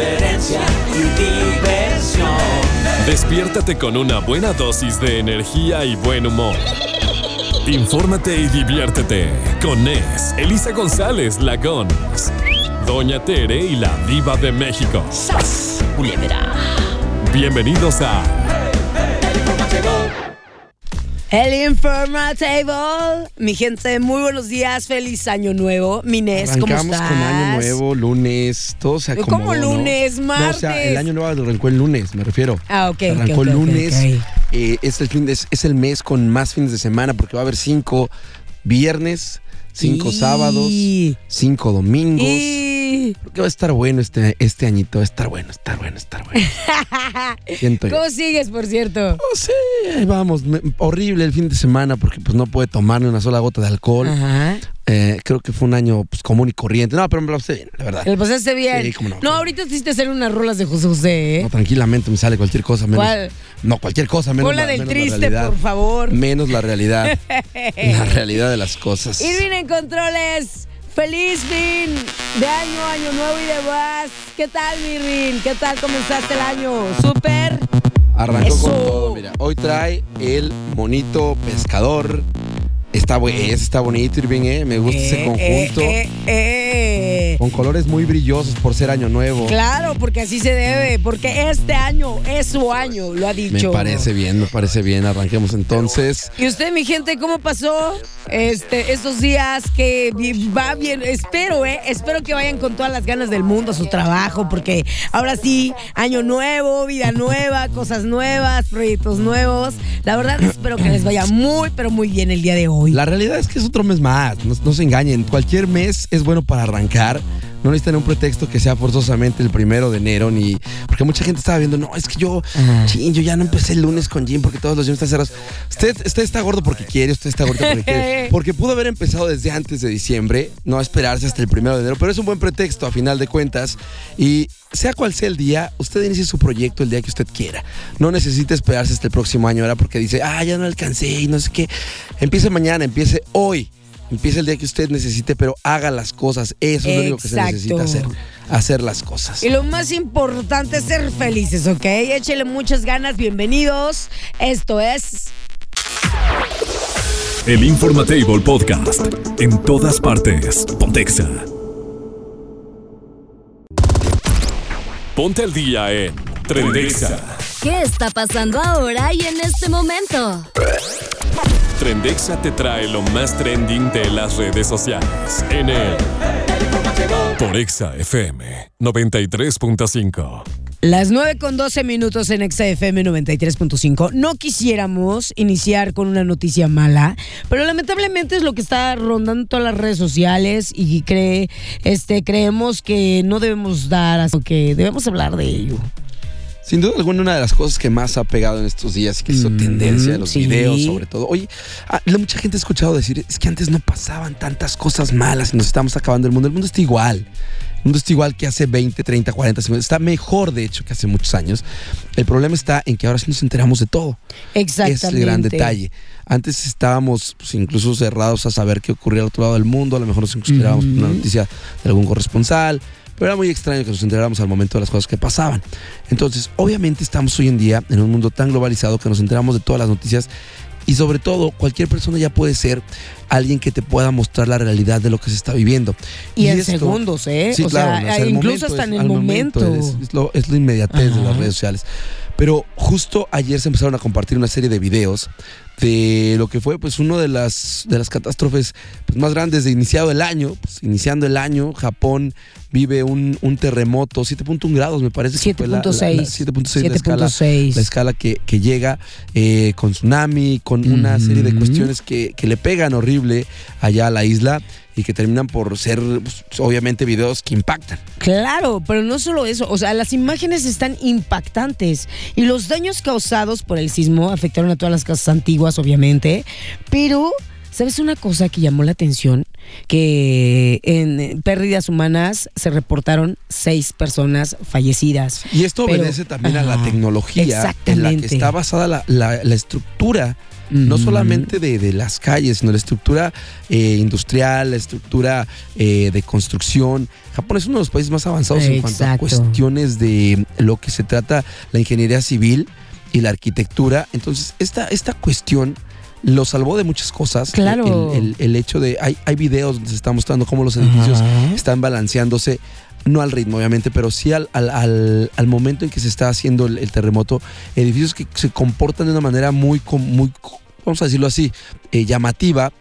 irreverencia y diversión. Despiértate con una buena dosis de energía y buen humor. Infórmate y diviértete con Nes, Elisa González Lagons, Doña Tere y la Diva de México. ¡Sas! Bienvenidos a. El Informatable. Mi gente, muy buenos días. Feliz año nuevo. Minés, ¿cómo Arrancamos estás? con año nuevo, lunes, todo se acomodó. ¿Cómo ¿no? lunes? No, o sea, Martes. el año nuevo arrancó el lunes, me refiero. Ah, ok. Arrancó el lunes. ok. eh, es, el fin de- es el mes con más fines de semana porque va a haber cinco viernes, cinco Y- sábados, cinco domingos. Y... Creo que va a estar bueno este, este añito, va a estar bueno, estar bueno, estar bueno. Siento yo. ¿Cómo sigues, por cierto? No sé, ahí vamos, me- horrible el fin de semana porque pues no puede tomar ni una sola gota de alcohol. Ajá. Eh, creo que fue un año pues, común y corriente. No, pero me lo pasé bien, la verdad. ¿Lo pasaste bien? Sí, cómo no. No, ahorita hiciste hacer unas rolas de José José, ¿eh? No, tranquilamente me sale cualquier cosa menos. ¿Cuál? No, cualquier cosa menos. La, del menos la triste, realidad. por favor. Menos la realidad. la realidad de las cosas. Irving en controles. Feliz fin de año, año nuevo y demás. ¿Qué tal, mi Rin? ¿Qué tal comenzaste el año? ¿Súper? Arrancó Eso. con todo, mira. Hoy trae el monito pescador. Está, ese está bonito, Irving, ¿eh? Me gusta ese Eh, conjunto. eh, eh, eh. Con colores muy brillosos por ser año nuevo. Claro, porque así se debe. Porque este año es su año, lo ha Me dicho. parece bien, me parece bien. Arranquemos entonces. ¿Y usted, mi gente, cómo pasó este, estos días que va bien? Espero, ¿eh? Espero que vayan con todas las ganas del mundo a su trabajo, porque ahora sí, año nuevo, vida nueva, cosas nuevas, proyectos nuevos. La verdad, espero que les vaya muy, pero muy bien el día de hoy. La realidad es que es otro mes más, no, no se engañen. Cualquier mes es bueno para arrancar. No necesitan un pretexto que sea forzosamente el primero de enero, ni. Porque mucha gente estaba viendo, no, es que yo, chin, yo ya no empecé el lunes con Jim porque todos los gyms están cerrados. Usted, usted está gordo porque quiere, usted está gordo porque quiere. Porque pudo haber empezado desde antes de diciembre, no esperarse hasta el primero de enero, pero es un buen pretexto a final de cuentas. Y sea cual sea el día, usted inicie su proyecto el día que usted quiera. No necesita esperarse hasta el próximo año ahora porque dice, ah, ya no alcancé y no sé qué. Empiece mañana, empiece hoy. Empiece el día que usted necesite, pero haga las cosas. Eso es lo único que se necesita hacer. Hacer las cosas. Y lo más importante es ser felices, ¿ok? Échele muchas ganas, bienvenidos. Esto es el Informatable Podcast en todas partes. Pontexa. Ponte al día en Trendexa. ¿Qué está pasando ahora y en este momento? Trendexa te trae lo más trending de las redes sociales en el por Exa FM 93.5. Las 9 con 12 minutos en XFM 93.5. No quisiéramos iniciar con una noticia mala, pero lamentablemente es lo que está rondando todas las redes sociales y cree, este, creemos que no debemos dar, así que debemos hablar de ello. Sin duda alguna, una de las cosas que más ha pegado en estos días y que hizo Mm, tendencia en los sí. videos, sobre todo. Oye, ah, la- mucha gente ha escuchado decir, es que antes no pasaban tantas cosas malas y nos estamos acabando el mundo. El mundo está igual. El mundo está igual que hace 20, 30, 40, 50. Está mejor, de hecho, que hace muchos años. El problema está en que ahora sí nos enteramos de todo. Exactamente. Es el gran detalle. Antes estábamos pues, incluso cerrados a saber qué ocurría al otro lado del mundo. A lo mejor nos enterábamos por una noticia de algún corresponsal. Pero era muy extraño que nos enteráramos al momento de las cosas que pasaban. Entonces, obviamente estamos hoy en día en un mundo tan globalizado que nos enteramos de todas las noticias y sobre todo cualquier persona ya puede ser alguien que te pueda mostrar la realidad de lo que se está viviendo. Y, en esto- segundos, ¿eh? Sí, o claro, sea, o sea, el incluso hasta en el momento. Es, es lo, es inmediatez de las redes sociales. Pero justo ayer se empezaron a compartir una serie de videos de lo que fue pues uno de las de las catástrofes pues, más grandes de iniciado el año, pues, iniciando el año, Japón vive un, un terremoto, 7.1 grados me parece que fue la- la- la- 7.6. 7.6 la escala, 7.6. la escala que, que llega eh, con tsunami, con una serie de cuestiones que, que le pegan horrible allá a la isla. Y que terminan por ser, pues, obviamente, videos que impactan. Claro, pero no solo eso, o sea, las imágenes están impactantes y los daños causados por el sismo afectaron a todas las casas antiguas, obviamente, pero ¿sabes una cosa que llamó la atención? Que en pérdidas humanas se reportaron seis personas fallecidas. Y esto Pero- obedece también a la tecnología en la que exactamente. está basada la, la- la estructura, no solamente de, de las calles, sino la estructura eh, industrial, la estructura eh, de construcción. Japón es uno de los países más avanzados en cuanto a cuestiones de lo que se trata la ingeniería civil y la arquitectura. Entonces, esta, esta cuestión lo salvó de muchas cosas. Claro. El, el- el hecho de, hay, hay videos donde se está mostrando cómo los edificios Ajá. están balanceándose, no al ritmo obviamente, pero sí al, al- al- al momento en que se está haciendo el, el terremoto, edificios que se comportan de una manera muy, muy vamos a decirlo así, eh, llamativa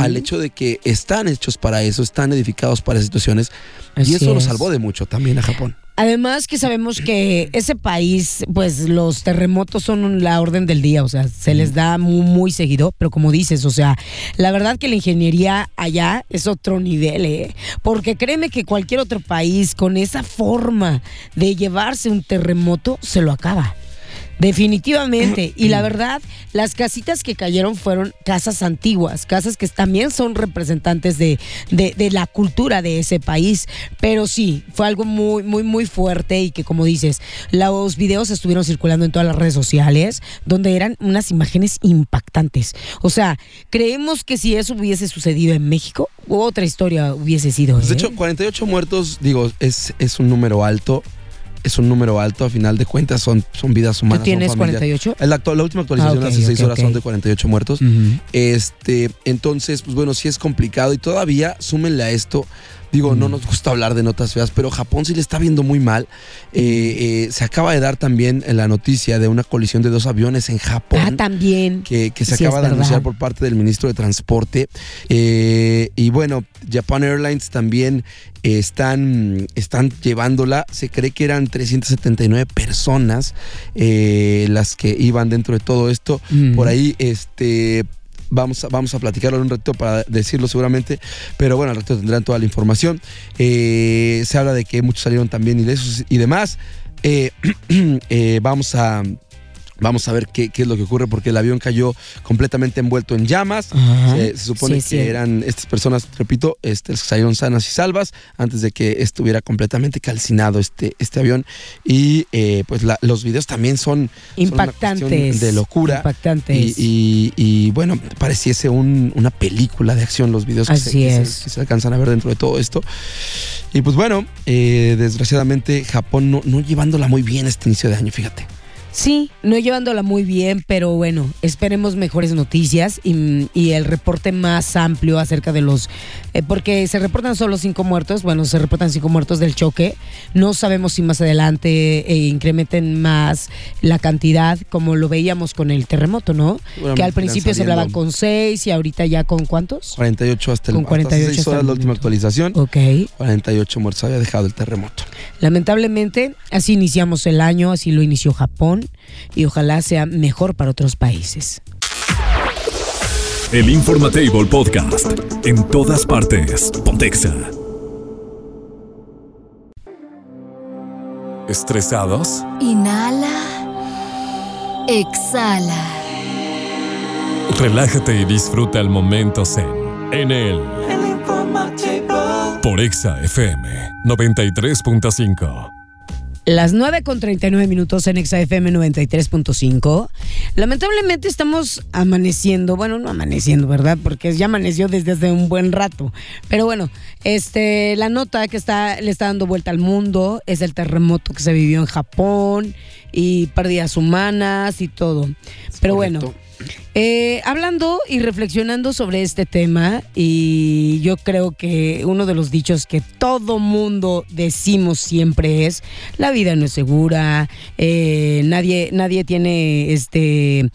al hecho de que están hechos para eso, están edificados para esas situaciones Así y eso lo es. salvó de mucho también a Japón. Además que sabemos que ese país, pues los terremotos son la orden del día, o sea, se les da muy, muy seguido, pero como dices, o sea, la verdad que la ingeniería allá es otro nivel, ¿eh? Porque créeme que cualquier otro país con esa forma de llevarse un terremoto se lo acaba. Definitivamente. Y la verdad, las casitas que cayeron fueron casas antiguas, casas que también son representantes de, de- de la cultura de ese país. Pero sí, fue algo muy, muy, muy fuerte y que como dices, los videos estuvieron circulando en todas las redes sociales, donde eran unas imágenes impactantes. O sea, creemos que si eso hubiese sucedido en México, otra historia hubiese sido. Pues, de ¿eh? hecho, 48 muertos, digo, es, es un número alto. Es un número alto, a final de cuentas son, son vidas humanas. son tienes familias. 48? La, actual- la última actualización Ah, hace 6 ok, horas son de 48 muertos. Ujú. Este, entonces, pues bueno, sí es complicado y todavía súmenle a esto. Digo, Mm. no nos gusta hablar de notas feas, pero Japón sí le está viendo muy mal. Eh, eh, se acaba de dar también la noticia de una colisión de dos aviones en Japón. Ah, también. que, que se Sí, acaba de verdad. anunciar por parte del ministro de Transporte. Eh, y bueno, Japan Airlines también están, están llevándola. Se cree que eran 379 personas las que iban dentro de todo esto. Mm. Por ahí, este. Vamos a, vamos a platicarlo en un ratito para decirlo seguramente, pero bueno, al rato tendrán toda la información. Eh, se habla de que muchos salieron también ilesos y demás. Eh, eh, vamos a vamos a ver qué, qué es lo que ocurre porque el avión cayó completamente envuelto en llamas. Se, se supone Sí, que sí. eran estas personas, repito, este, salieron sanas y salvas antes de que estuviera completamente calcinado este, este avión. Y eh, pues la- los videos también son, son Impactantes. de locura. Impactantes. Y, y- y, bueno, pareciese un- una película de acción los videos que se, Así que se- es. que se alcanzan a ver dentro de todo esto. Y pues bueno, eh, desgraciadamente Japón no, no llevándola muy bien este inicio de año, fíjate. Sí, no llevándola muy bien, pero bueno, esperemos mejores noticias y, y el reporte más amplio acerca de los... eh, porque se reportan solo cinco muertos, bueno, se reportan cinco muertos del choque. No sabemos si más adelante eh, incrementen más la cantidad, como lo veíamos con el terremoto, ¿no? Que al principio se hablaban con seis y ahorita ya con cuántos? 48 hasta el Con hasta hace 48 seis hasta horas el la última actualización. Ok. 48 muertos había dejado el terremoto. Lamentablemente, así iniciamos el año, así lo inició Japón y ojalá sea mejor para otros países. El Informatable Podcast. En todas partes. Pontexa. ¿Estresados? Inhala. Exhala. Relájate y disfruta el momento zen. En el El Informatable. por Exa FM 93.5. Las 9 con 39 minutos en XFM 93.5. Lamentablemente estamos amaneciendo, bueno, no amaneciendo, ¿verdad? Porque ya amaneció desde hace un buen rato. Pero bueno, este, la nota que está, le está dando vuelta al mundo es el terremoto que se vivió en Japón y pérdidas humanas y todo. Pero bueno. Eh, hablando y reflexionando sobre este tema, y yo creo que uno de los dichos que todo mundo decimos siempre es: la vida no es segura, eh, nadie, nadie tiene este.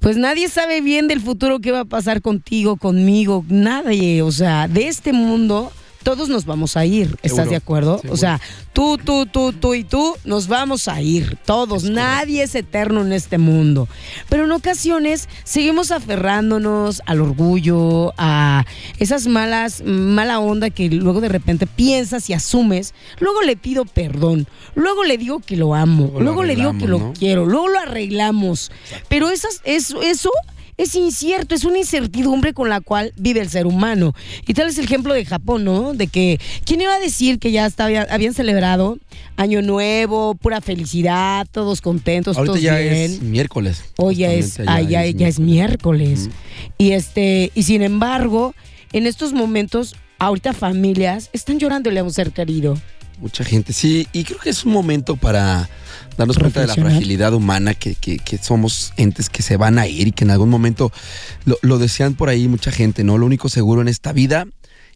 Pues nadie sabe bien del futuro qué va a pasar contigo, conmigo, nadie. O sea, de este mundo todos nos vamos a ir. ¿Estás Seguro, de acuerdo? seguro. O sea, tú, tú, tú, tú y tú nos vamos a ir. Todos. Nadie es eterno en este mundo. Pero en ocasiones seguimos aferrándonos al orgullo, a esas malas, mala onda que luego de repente piensas y asumes. Luego le pido perdón. Luego le digo que lo amo. Luego le digo que lo quiero. Luego lo arreglamos. Pero esas, eso, eso es incierto, es una incertidumbre con la cual vive el ser humano. Y tal es el ejemplo de Japón, ¿no? De que, ¿quién iba a decir que ya estaba, habían celebrado Año Nuevo, pura felicidad, todos contentos, Ahorita todos ya bien? es miércoles. Hoy ya es, Justamente ah, ya, ya es miércoles. Y este, y sin embargo, en estos momentos, ahorita familias están llorándole a un ser querido. Mucha gente, sí, y creo que es un momento para darnos cuenta de la fragilidad humana, que, que- que somos entes que se van a ir y que en algún momento, lo, lo decían por ahí mucha gente, ¿no? Lo único seguro en esta vida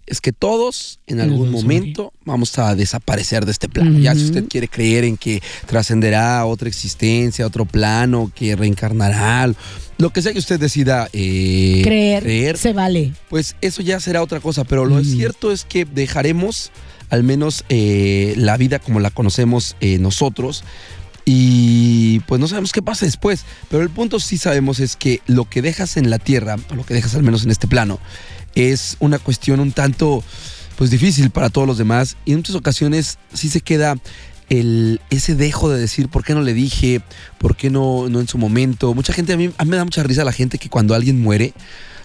es que todos en algún momento vamos a desaparecer de este plano. Ya si usted quiere creer en que trascenderá a otra existencia, a otro plano, que reencarnará, lo que sea que usted decida eh, Creer, se vale. pues eso ya será otra cosa, pero lo cierto es que dejaremos al menos eh, la vida como la conocemos eh, nosotros y pues no sabemos qué pasa después, pero el punto sí sabemos es que lo que dejas en la tierra, o lo que dejas al menos en este plano, es una cuestión un tanto pues difícil para todos los demás y en muchas ocasiones sí se queda el, ese dejo de decir por qué no le dije, por qué no, no en su momento. Mucha gente, a mí, a mí me da mucha risa la gente que cuando alguien muere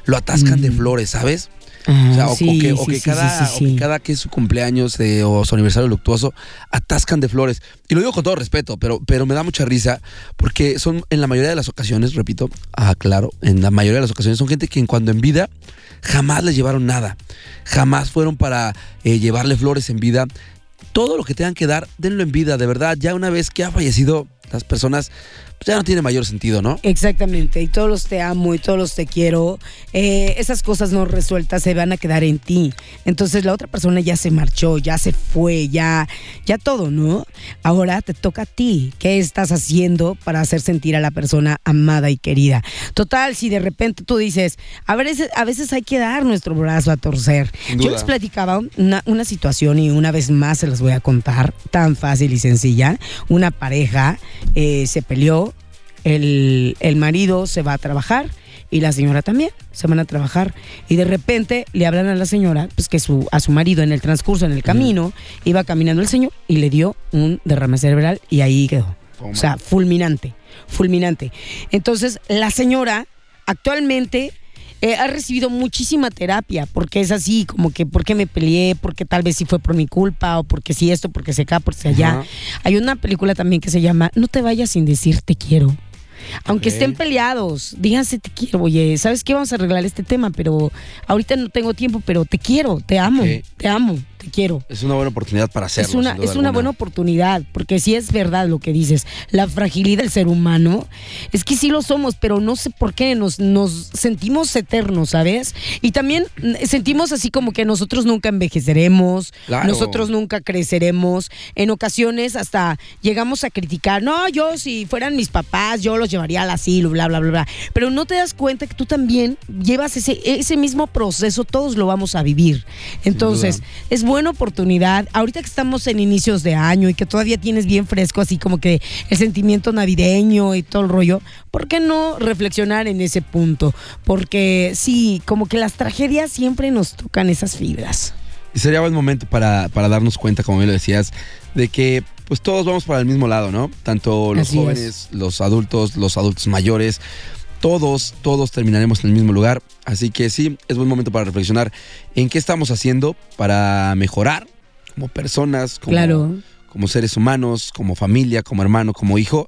lo atascan de Mm. flores, ¿sabes? Ah, O sea, o, o sí, que, o sí, que sí, cada, sí, o sí, que sí. cada que es su cumpleaños eh, o su aniversario luctuoso, atascan de flores. Y lo digo con todo respeto, pero, pero me da mucha risa porque son en la mayoría de las ocasiones, repito, ah, claro, en la mayoría de las ocasiones son gente que en cuando en vida jamás les llevaron nada. Jamás fueron para eh, llevarle flores en vida. Todo lo que tengan que dar, denlo en vida, de verdad. Ya una vez que ha fallecido las personas, pues ya no tiene mayor sentido, ¿no? Exactamente, y todos los te amo y todos los te quiero, eh, esas cosas no resueltas se van a quedar en ti. Entonces la otra persona ya se marchó, ya se fue, ya, ya todo, ¿no? Ahora te toca a ti. ¿Qué estás haciendo para hacer sentir a la persona amada y querida? Total, si de repente tú dices, a veces, a veces hay que dar nuestro brazo a torcer. Yo les platicaba una, una situación y una vez más se las voy a contar, tan fácil y sencilla. Una pareja eh, se peleó, el, el marido se va a trabajar y la señora también se van a trabajar. Y de repente le hablan a la señora pues que su a su marido en el transcurso en el camino iba caminando el señor y le dio un derrame cerebral y ahí quedó. O sea fulminante fulminante. Entonces la señora actualmente eh, ha recibido muchísima terapia porque es así como que porque me peleé porque tal vez sí fue por mi culpa o porque sí esto porque se acá porque se allá Ajá. hay una película también que se llama No te vayas sin decir te quiero. Aunque estén peleados, díganse te quiero, oye, ¿sabes qué? Vamos a arreglar este tema, pero ahorita no tengo tiempo, pero te quiero, te amo, te amo, te quiero. Es una buena oportunidad para hacerlo. Es una, es una alguna. buena oportunidad, porque si es verdad lo que dices, la fragilidad del ser humano, es que sí lo somos, pero no sé por qué nos, nos sentimos eternos, ¿sabes? Y también mm, sentimos así como que nosotros nunca envejeceremos, Claro. nosotros nunca creceremos, en ocasiones hasta llegamos a criticar, no, yo si fueran mis papás, yo los llevaría al asilo, bla, bla, bla, bla, pero no te das cuenta que tú también llevas ese, ese mismo proceso, todos lo vamos a vivir. Entonces, es buena oportunidad. Ahorita que estamos en inicios de año y que todavía tienes bien fresco, así como que el sentimiento navideño y todo el rollo, ¿por qué no reflexionar en ese punto? Porque sí, como que las tragedias siempre nos tocan esas fibras. Y sería buen momento para, para darnos cuenta, como bien lo decías, de que pues todos vamos para el mismo lado, ¿no? Tanto los Así es. jóvenes, los adultos, los adultos mayores, todos, todos terminaremos en el mismo lugar. Así que sí, es buen momento para reflexionar en qué estamos haciendo para mejorar como personas, como, Claro. como seres humanos, como familia, como hermano, como hijo.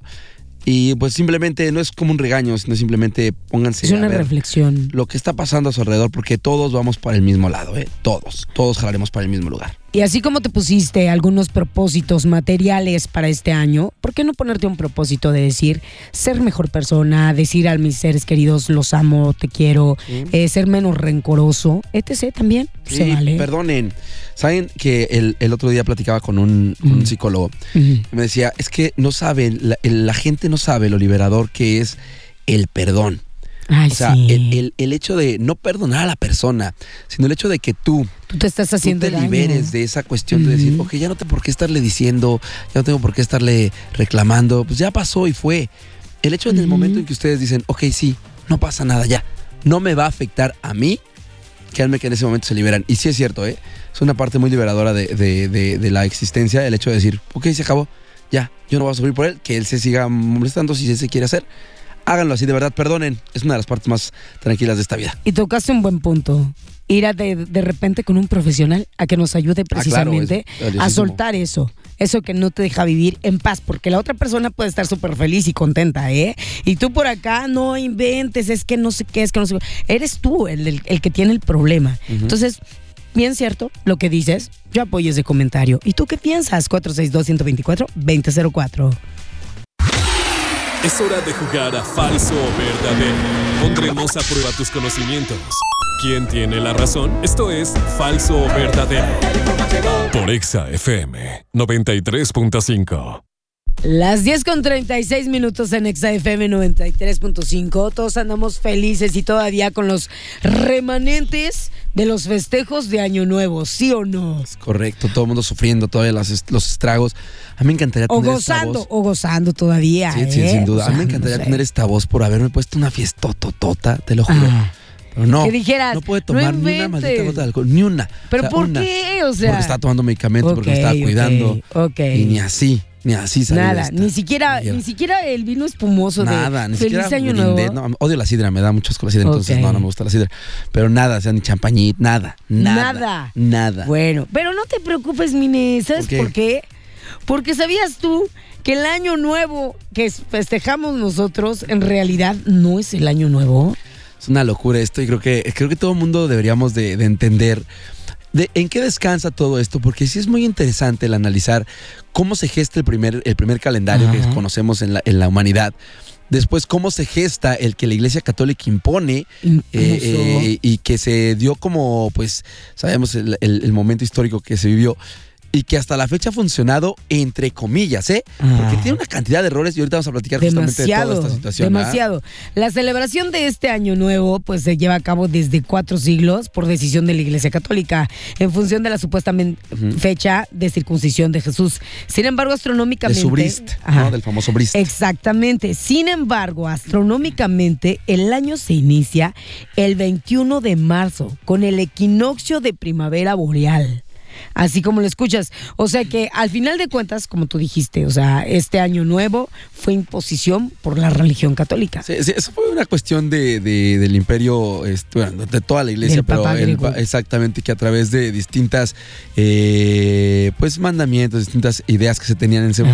Y pues simplemente no es como un regaño, sino simplemente pónganse Es a una ver reflexión. lo que está pasando a su alrededor, porque todos vamos para el mismo lado, ¿eh? Todos, todos jalaremos para el mismo lugar. Y así como te pusiste algunos propósitos materiales para este año, ¿por qué no ponerte un propósito de decir ser mejor persona, decir a mis seres queridos los amo, te quiero, eh, ser menos rencoroso, etc. también? Se Sí, vale. perdonen. Saben que el, el otro día platicaba con un, psicólogo y me decía, es que no saben, la, gente no sabe lo liberador que es el perdón. Ay, o sea, sí. el, el- el hecho de no perdonar a la persona, sino el hecho de que tú, Tú te estás tú haciendo daño. liberes de esa cuestión de decir, ok, ya no tengo por qué estarle diciendo, ya no tengo por qué estarle reclamando, pues ya pasó y fue. El hecho en el momento en que ustedes dicen, ok, sí, no pasa nada ya, no me va a afectar a mí, créanme que en ese momento se liberan. Y sí es cierto, ¿eh? es una parte muy liberadora de, de- de- de la existencia, el hecho de decir, ok, se acabó, ya, yo no voy a sufrir por él, que él se siga molestando si él se quiere hacer. Háganlo así, de verdad, perdonen. Es una de las partes más tranquilas de esta vida. Y tocaste un buen punto. Ir a de, repente con un profesional a que nos ayude claro, precisamente es a soltar eso. Eso que no te deja vivir en paz, porque la otra persona puede estar súper feliz y contenta, ¿eh? Y tú por acá no inventes, es que no sé qué, es que no sé qué. Eres tú el, el- el que tiene el problema. Entonces, bien cierto lo que dices, yo apoyo ese comentario. ¿Y tú qué piensas? 462-124-2004. Es hora de jugar a falso o verdadero. Pondremos a prueba tus conocimientos. ¿Quién tiene la razón? Esto es falso o verdadero. Por Exa FM 93.5. Las 10 con 36 minutos en XAFM 93.5. Todos andamos felices y todavía con los remanentes de los festejos de Año Nuevo, ¿sí o no? Correcto, todo el mundo sufriendo todavía las est- los estragos. A mí me encantaría O tener esta voz. o gozando todavía. Sí, sí, ¿eh? sin duda. A mí me encantaría no sé. tener esta voz por haberme puesto una fiestototota, te lo juro. Ah. No, Que dijeras, no puede "No tomar ni una inventes". maldita gota de alcohol, ni una. ¿Pero O sea, por una. qué? O sea, porque estaba tomando medicamento, porque me Ok, estaba ok, cuidando. Y ni así, ni así salió Nada, esta. ni siquiera, ni siquiera el vino espumoso Nada, de ni Feliz siquiera Año brindé. Nuevo. No, odio la sidra, me da mucho asco la sidra, entonces no, no me gusta la sidra. Pero nada, o sea, ni champañit, nada, nada. Nada. Nada. Bueno, pero no te preocupes, Mine. ¿Sabes ¿Por qué? por qué? Porque sabías tú que el año nuevo que festejamos nosotros en realidad no es el año nuevo. Es una locura esto y creo que, creo que todo el mundo deberíamos de, de entender de en qué descansa todo esto, porque sí es muy interesante el analizar cómo se gesta el primer, el primer calendario que conocemos en la, en la humanidad. Después, cómo se gesta el que la Iglesia Católica impone eh, eh, y que se dio como, pues, sabemos el, el- el momento histórico que se vivió y que hasta la fecha ha funcionado entre comillas, ¿eh? Porque Ah. tiene una cantidad de errores y ahorita vamos a platicar justamente de Demasiado, toda esta situación. ¿ah? demasiado. La celebración de este año nuevo pues se lleva a cabo desde cuatro siglos por decisión de la Iglesia Católica en función de la supuesta fecha de circuncisión de Jesús. Sin embargo, De astronómicamente... su brist, Ajá. ¿no? Del famoso brist. Exactamente. Sin embargo, astronómicamente, el año se inicia el 21 de marzo con el equinoccio de primavera boreal. Así como lo escuchas. O sea que al final de cuentas, como tú dijiste, o sea, este año nuevo fue imposición por la religión católica. Sí, sí, eso fue una cuestión de, de- del imperio, este, bueno, de toda la iglesia, pero el exactamente que a través de distintas, eh, pues mandamientos, distintas ideas que se tenían en ese Ajá.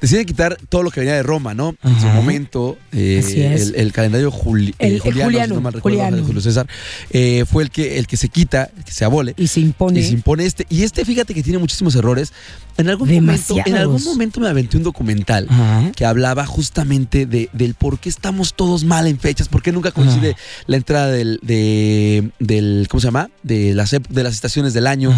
Deciden quitar todo lo que venía de Roma, ¿no? En su momento, eh, el, el calendario juli- eh, El- el juliano, si no mal recuerdo, juliano. de Julio César, eh, fue el que, el que se quita, el que se abole. Y se impone. Y se impone este. Y este, fíjate que tiene muchísimos errores. En algún momento, en algún momento me aventé un documental Ajá. que hablaba justamente de, del por qué estamos todos mal en fechas, por qué nunca coincide la entrada del, de, del ¿cómo se llama? De las, de las estaciones del año.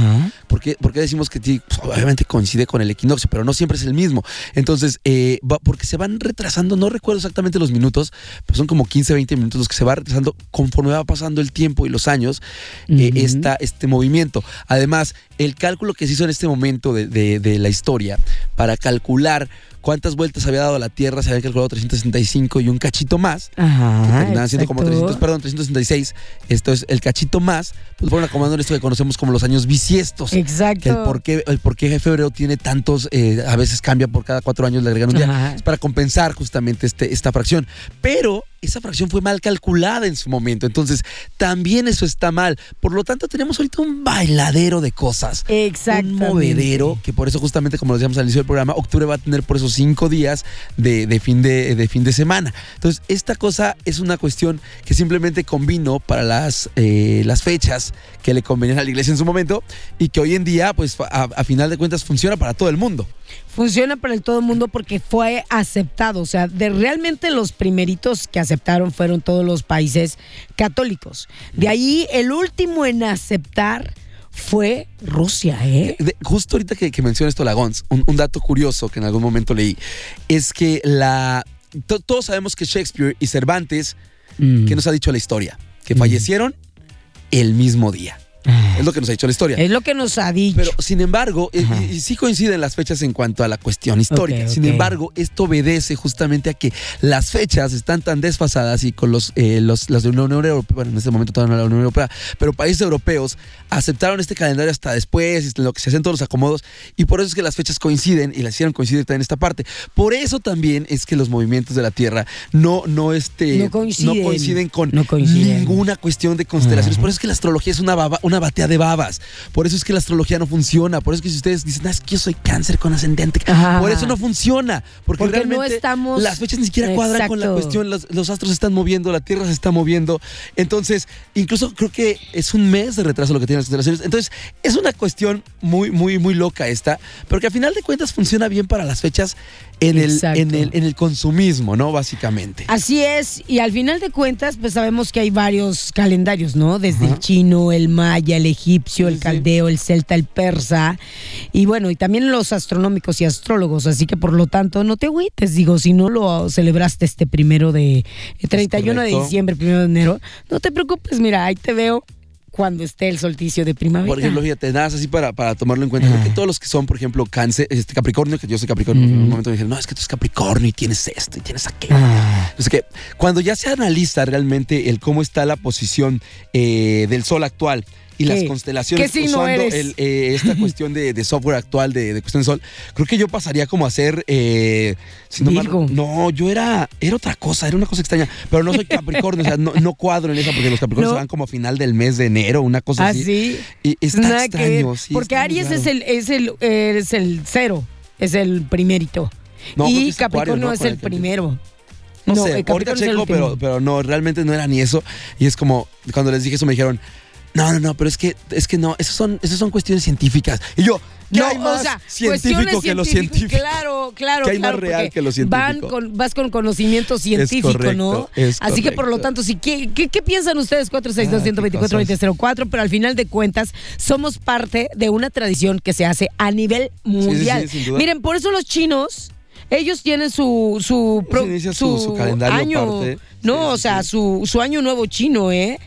¿Por qué, por qué decimos que? Pues, obviamente coincide con el equinoccio, pero no siempre es el mismo? Entonces, eh, va- porque se van retrasando, no recuerdo exactamente los minutos, pero son como 15, 20 minutos los que se va retrasando conforme va pasando el tiempo y los años, eh, esta- este movimiento. Además, el cálculo que se hizo en este momento de, de- de la historia para calcular cuántas vueltas había dado la Tierra, se habían calculado 365 y un cachito más. Que Ajá. terminaban siendo como exacto. 300, perdón, 366. Esto es el cachito más. Pues fueron acomodando esto que conocemos como los años bisiestos. Exacto. Que el por qué, el por qué febrero tiene tantos, eh, a veces cambia por cada cuatro años, le agregan un día. Ajá. Es para compensar justamente este, esta fracción. Pero esa fracción fue mal calculada en su momento. Entonces, también eso está mal. Por lo tanto, tenemos ahorita un bailadero de cosas. Un Exactamente. movedero, que por eso justamente como lo decíamos al inicio del programa, octubre va a tener por esos cinco días de, de fin, de, de fin de semana. Entonces, esta cosa es una cuestión que simplemente combinó para las, eh, las fechas que le convenían a la iglesia en su momento y que hoy en día, pues a, a final de cuentas, funciona para todo el mundo. Funciona para el todo el mundo porque fue aceptado. O sea, de realmente los primeritos que aceptaron fueron todos los países católicos. De ahí el último en aceptar fue Rusia, ¿eh? De- justo ahorita que, que mencionas esto, Lagons, un, un dato curioso que en algún momento leí, es que la to- todos sabemos que Shakespeare y Cervantes Mm. ¿qué nos ha dicho la historia? Que Mm. fallecieron el mismo día. Es lo que nos ha dicho la historia. Es lo que nos ha dicho. Pero sin embargo, y- y, sí coinciden las fechas en cuanto a la cuestión histórica. Sin embargo, esto obedece justamente a que las fechas están tan desfasadas y con los, eh, los las de la Unión Europea, bueno, en este momento todavía no la Unión Europea, pero países europeos aceptaron este calendario hasta después, y lo que se hacen todos los acomodos, y por eso es que las fechas coinciden y las hicieron coincidir también en esta parte. Por eso también es que los movimientos de la Tierra no, no, este, No coinciden. coinciden con No coinciden. ninguna cuestión de constelaciones. Por eso es que la astrología es una, baba- una batea de babas. Por eso es que la astrología no funciona. Por eso es que si ustedes dicen, "Ah, es que yo soy cáncer con ascendente, Ajá. por eso no funciona. Porque, Porque no realmente estamos- las fechas ni siquiera cuadran con la cuestión. Los, los astros se están moviendo, la Tierra se está moviendo. Entonces, incluso creo que es un mes de retraso lo que tienen las constelaciones. Entonces, es una cuestión muy, muy, muy loca esta. Pero que a final de cuentas funciona bien para las fechas en el, en el, en el consumismo, ¿no? Básicamente. Así es, y al final de cuentas, pues sabemos que hay varios calendarios, ¿no? Desde Ajá. el chino, el maya, el egipcio, Sí, el sí. caldeo, el celta, el persa, y bueno, y también los astronómicos y astrólogos, así que por lo tanto, no te agüites, digo, si no lo celebraste este primero de, eh, 31 de correcto. diciembre, primero de enero, no te preocupes, mira, ahí te veo cuando esté el solsticio de primavera. Por ejemplo, fíjate, nada más así para, para tomarlo en cuenta. Ah. todos los que son, por ejemplo, cáncer, este Capricornio, que yo soy Capricornio, en un momento me dijeron, no, es que tú eres Capricornio y tienes esto y tienes aquello. Ah, Así que cuando ya se analiza realmente el cómo está la posición eh, del Sol actual y las constelaciones ¿Qué usando eres? el, eh, esta cuestión de, de software actual de, de cuestión del Sol, creo que yo pasaría como a ser... eh, no, mal- no, yo era, era otra cosa, era una cosa extraña, pero no soy Capricornio, o sea, no, no cuadro en esa porque los Capricornios No. se van como a final del mes de enero, una cosa Ah, así. sí. Y está Nada extraño, sí, porque está Aries es el, es el, es el cero, es el primerito. No, y es Acuario, Capricornio ¿no? es el primero. No, sé, el ahorita checo, pero, pero no, realmente no era ni eso. Y es como, cuando les dije eso me dijeron, no, no, no, pero es que, es que no, esas son, esas son cuestiones científicas. Y yo, ¿qué No, hay más o sea, científico cuestiones que lo científicas, científico? Claro, claro, ¿Qué hay más claro. real porque que lo científico? Van con, vas con conocimiento científico, correcto, ¿no? es Así que por lo tanto, si, ¿qué, qué, qué piensan ustedes? Ah, 462-124-2004, pero al final de cuentas, somos parte de una tradición que se hace a nivel mundial. sí, duda. Miren, por eso los chinos. Ellos tienen su su, pro- su- su calendario año, no, Sí, sí, o sea, sí. su, su año nuevo chino, ¿eh?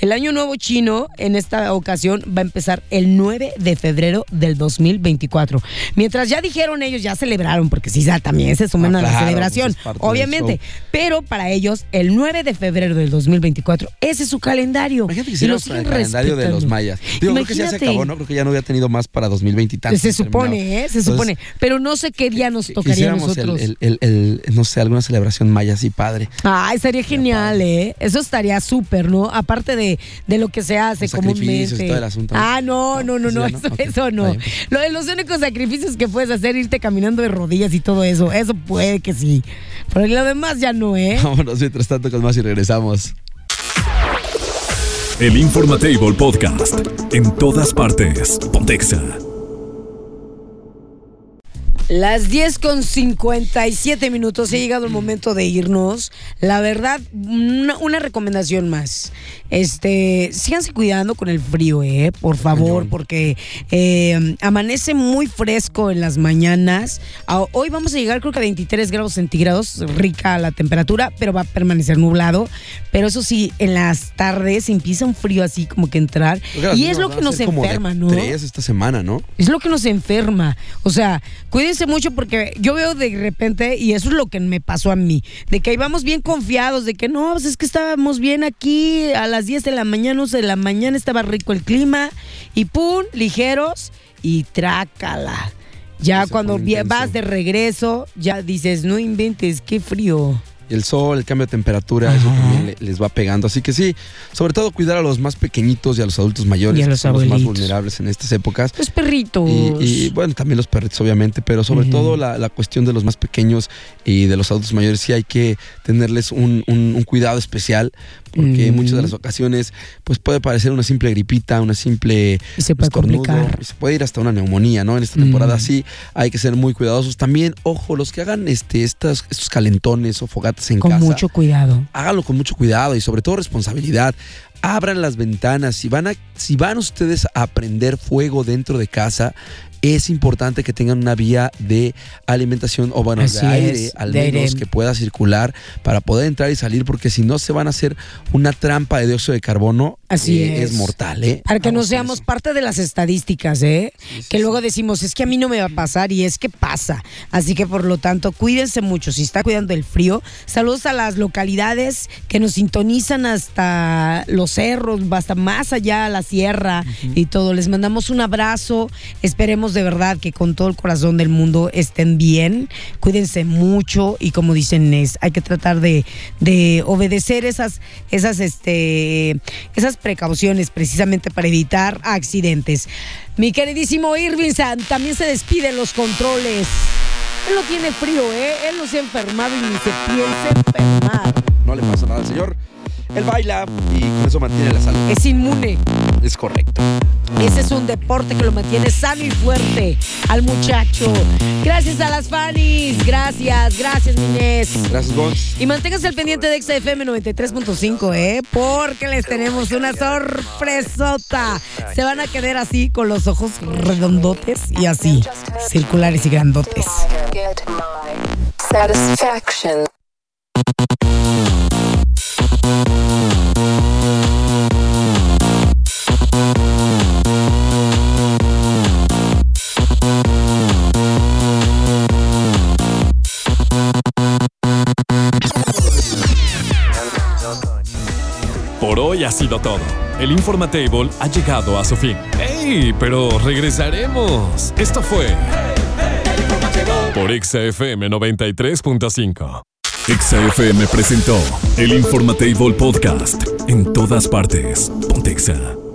El año nuevo chino en esta ocasión va a empezar el 9 de febrero del 2024. Mientras ya dijeron ellos, ya celebraron, porque sí, ya también se suman Ah, a la claro, celebración, pues obviamente. Pero para ellos, el 9 de febrero del 2024, ese es su calendario. Imagínate que con el calendario de los mayas. Digo, creo que ya se acabó, ¿no? Creo que ya no había tenido más para 2020 y tantos. Se supone, ¿eh? Se Entonces, supone. Pero no sé qué día nos tocaría a nosotros. El, el- el- no sé, alguna celebración maya así padre. Ah, estaría genial, ¿eh? Eso estaría súper, ¿no? Aparte de, de lo que se hace comúnmente. todo el asunto, ¿no? Ah, no, no, no, Pues no, ¿no? eso, Ok, eso no. bien. Lo de los únicos sacrificios que puedes hacer, irte caminando de rodillas y todo eso, eso puede que sí. Pero lo demás ya no, ¿eh? Vámonos mientras tanto con más y regresamos. El Informatable Podcast. En todas partes. Pontexa. Las 10 con 57 minutos, ha llegado el momento de irnos. La verdad, una, una recomendación más. Este, síganse cuidando con el frío, eh, por favor, Cañón. porque eh, amanece muy fresco en las mañanas. Hoy vamos a llegar creo que a 23 grados centígrados, rica la temperatura, pero va a permanecer nublado. Pero eso sí, en las tardes empieza un frío así como que entrar. Y es lo que nos enferma, ¿no? Tres esta semana, ¿no? Es lo que nos enferma. O sea, cuídense mucho porque yo veo de repente, y eso es lo que me pasó a mí, de que íbamos bien confiados, de que no, pues es que estábamos bien aquí a las 10 de la mañana, 11 de la mañana, estaba rico el clima, y pum, ligeros, y trácala. Ya Se cuando vas de regreso, ya dices, no inventes, qué frío. Y el sol, el cambio de temperatura, eso también le- les va pegando. Así que sí, sobre todo cuidar a los más pequeñitos y a los adultos mayores, Y a que los son los más vulnerables en estas épocas. Los perritos. Y, y, bueno, también los perritos, obviamente, pero sobre Ujú. todo la, la cuestión de los más pequeños y de los adultos mayores, sí hay que tenerles un, un- un cuidado especial, porque en Ujú. muchas de las ocasiones, pues puede parecer una simple gripita, una simple Y se puede estornudo, complicar. y se puede ir hasta una neumonía, ¿no? En esta temporada Mm. sí hay que ser muy cuidadosos. También, ojo, los que hagan este, estas, estos calentones o fogatas en Con casa mucho cuidado. háganlo con mucho cuidado y sobre todo responsabilidad. Abran las ventanas. Si van, a, si van ustedes a prender fuego dentro de casa, es importante que tengan una vía de alimentación o bueno, Así de aire es, al de menos aire. que pueda circular para poder entrar y salir porque si no se van a hacer una trampa de dióxido de carbono Así eh, es. mortal, ¿eh? Para que no Vamos seamos parte de las estadísticas, ¿eh? que luego decimos, es que a mí no me va a pasar y es que pasa. Así que por lo tanto, cuídense mucho. Si está cuidando el frío, saludos a las localidades que nos sintonizan hasta los cerros, hasta más allá a la sierra y todo. Les mandamos un abrazo. Esperemos de verdad que con todo el corazón del mundo estén bien. Cuídense mucho y como dicen, es, hay que tratar de, de obedecer esas, esas, este, esas precauciones precisamente para evitar accidentes. Mi queridísimo Irving San también se despide en los controles. Él no tiene frío, ¿eh? Él no se ha enfermado y ni se piensa enfermar. No le pasa nada al señor. Él baila y con eso mantiene la salud. Es inmune. Es correcto. Ese es un deporte que lo mantiene sano y fuerte al muchacho. Gracias a las fanis. Gracias, gracias, Inés. Gracias, Gonz. Y manténganse al pendiente de XFM 93.5, ¿eh? Porque les tenemos una sorpresota. Se van a quedar así con los ojos redondotes y así, circulares y grandotes. Satisfaction. Hoy ha sido todo. El Informatable ha llegado a su fin. ¡Ey! Pero regresaremos. Esto fue. Por XFM 93.5. XFM presentó el Informatable Podcast. En todas partes. Pontexa.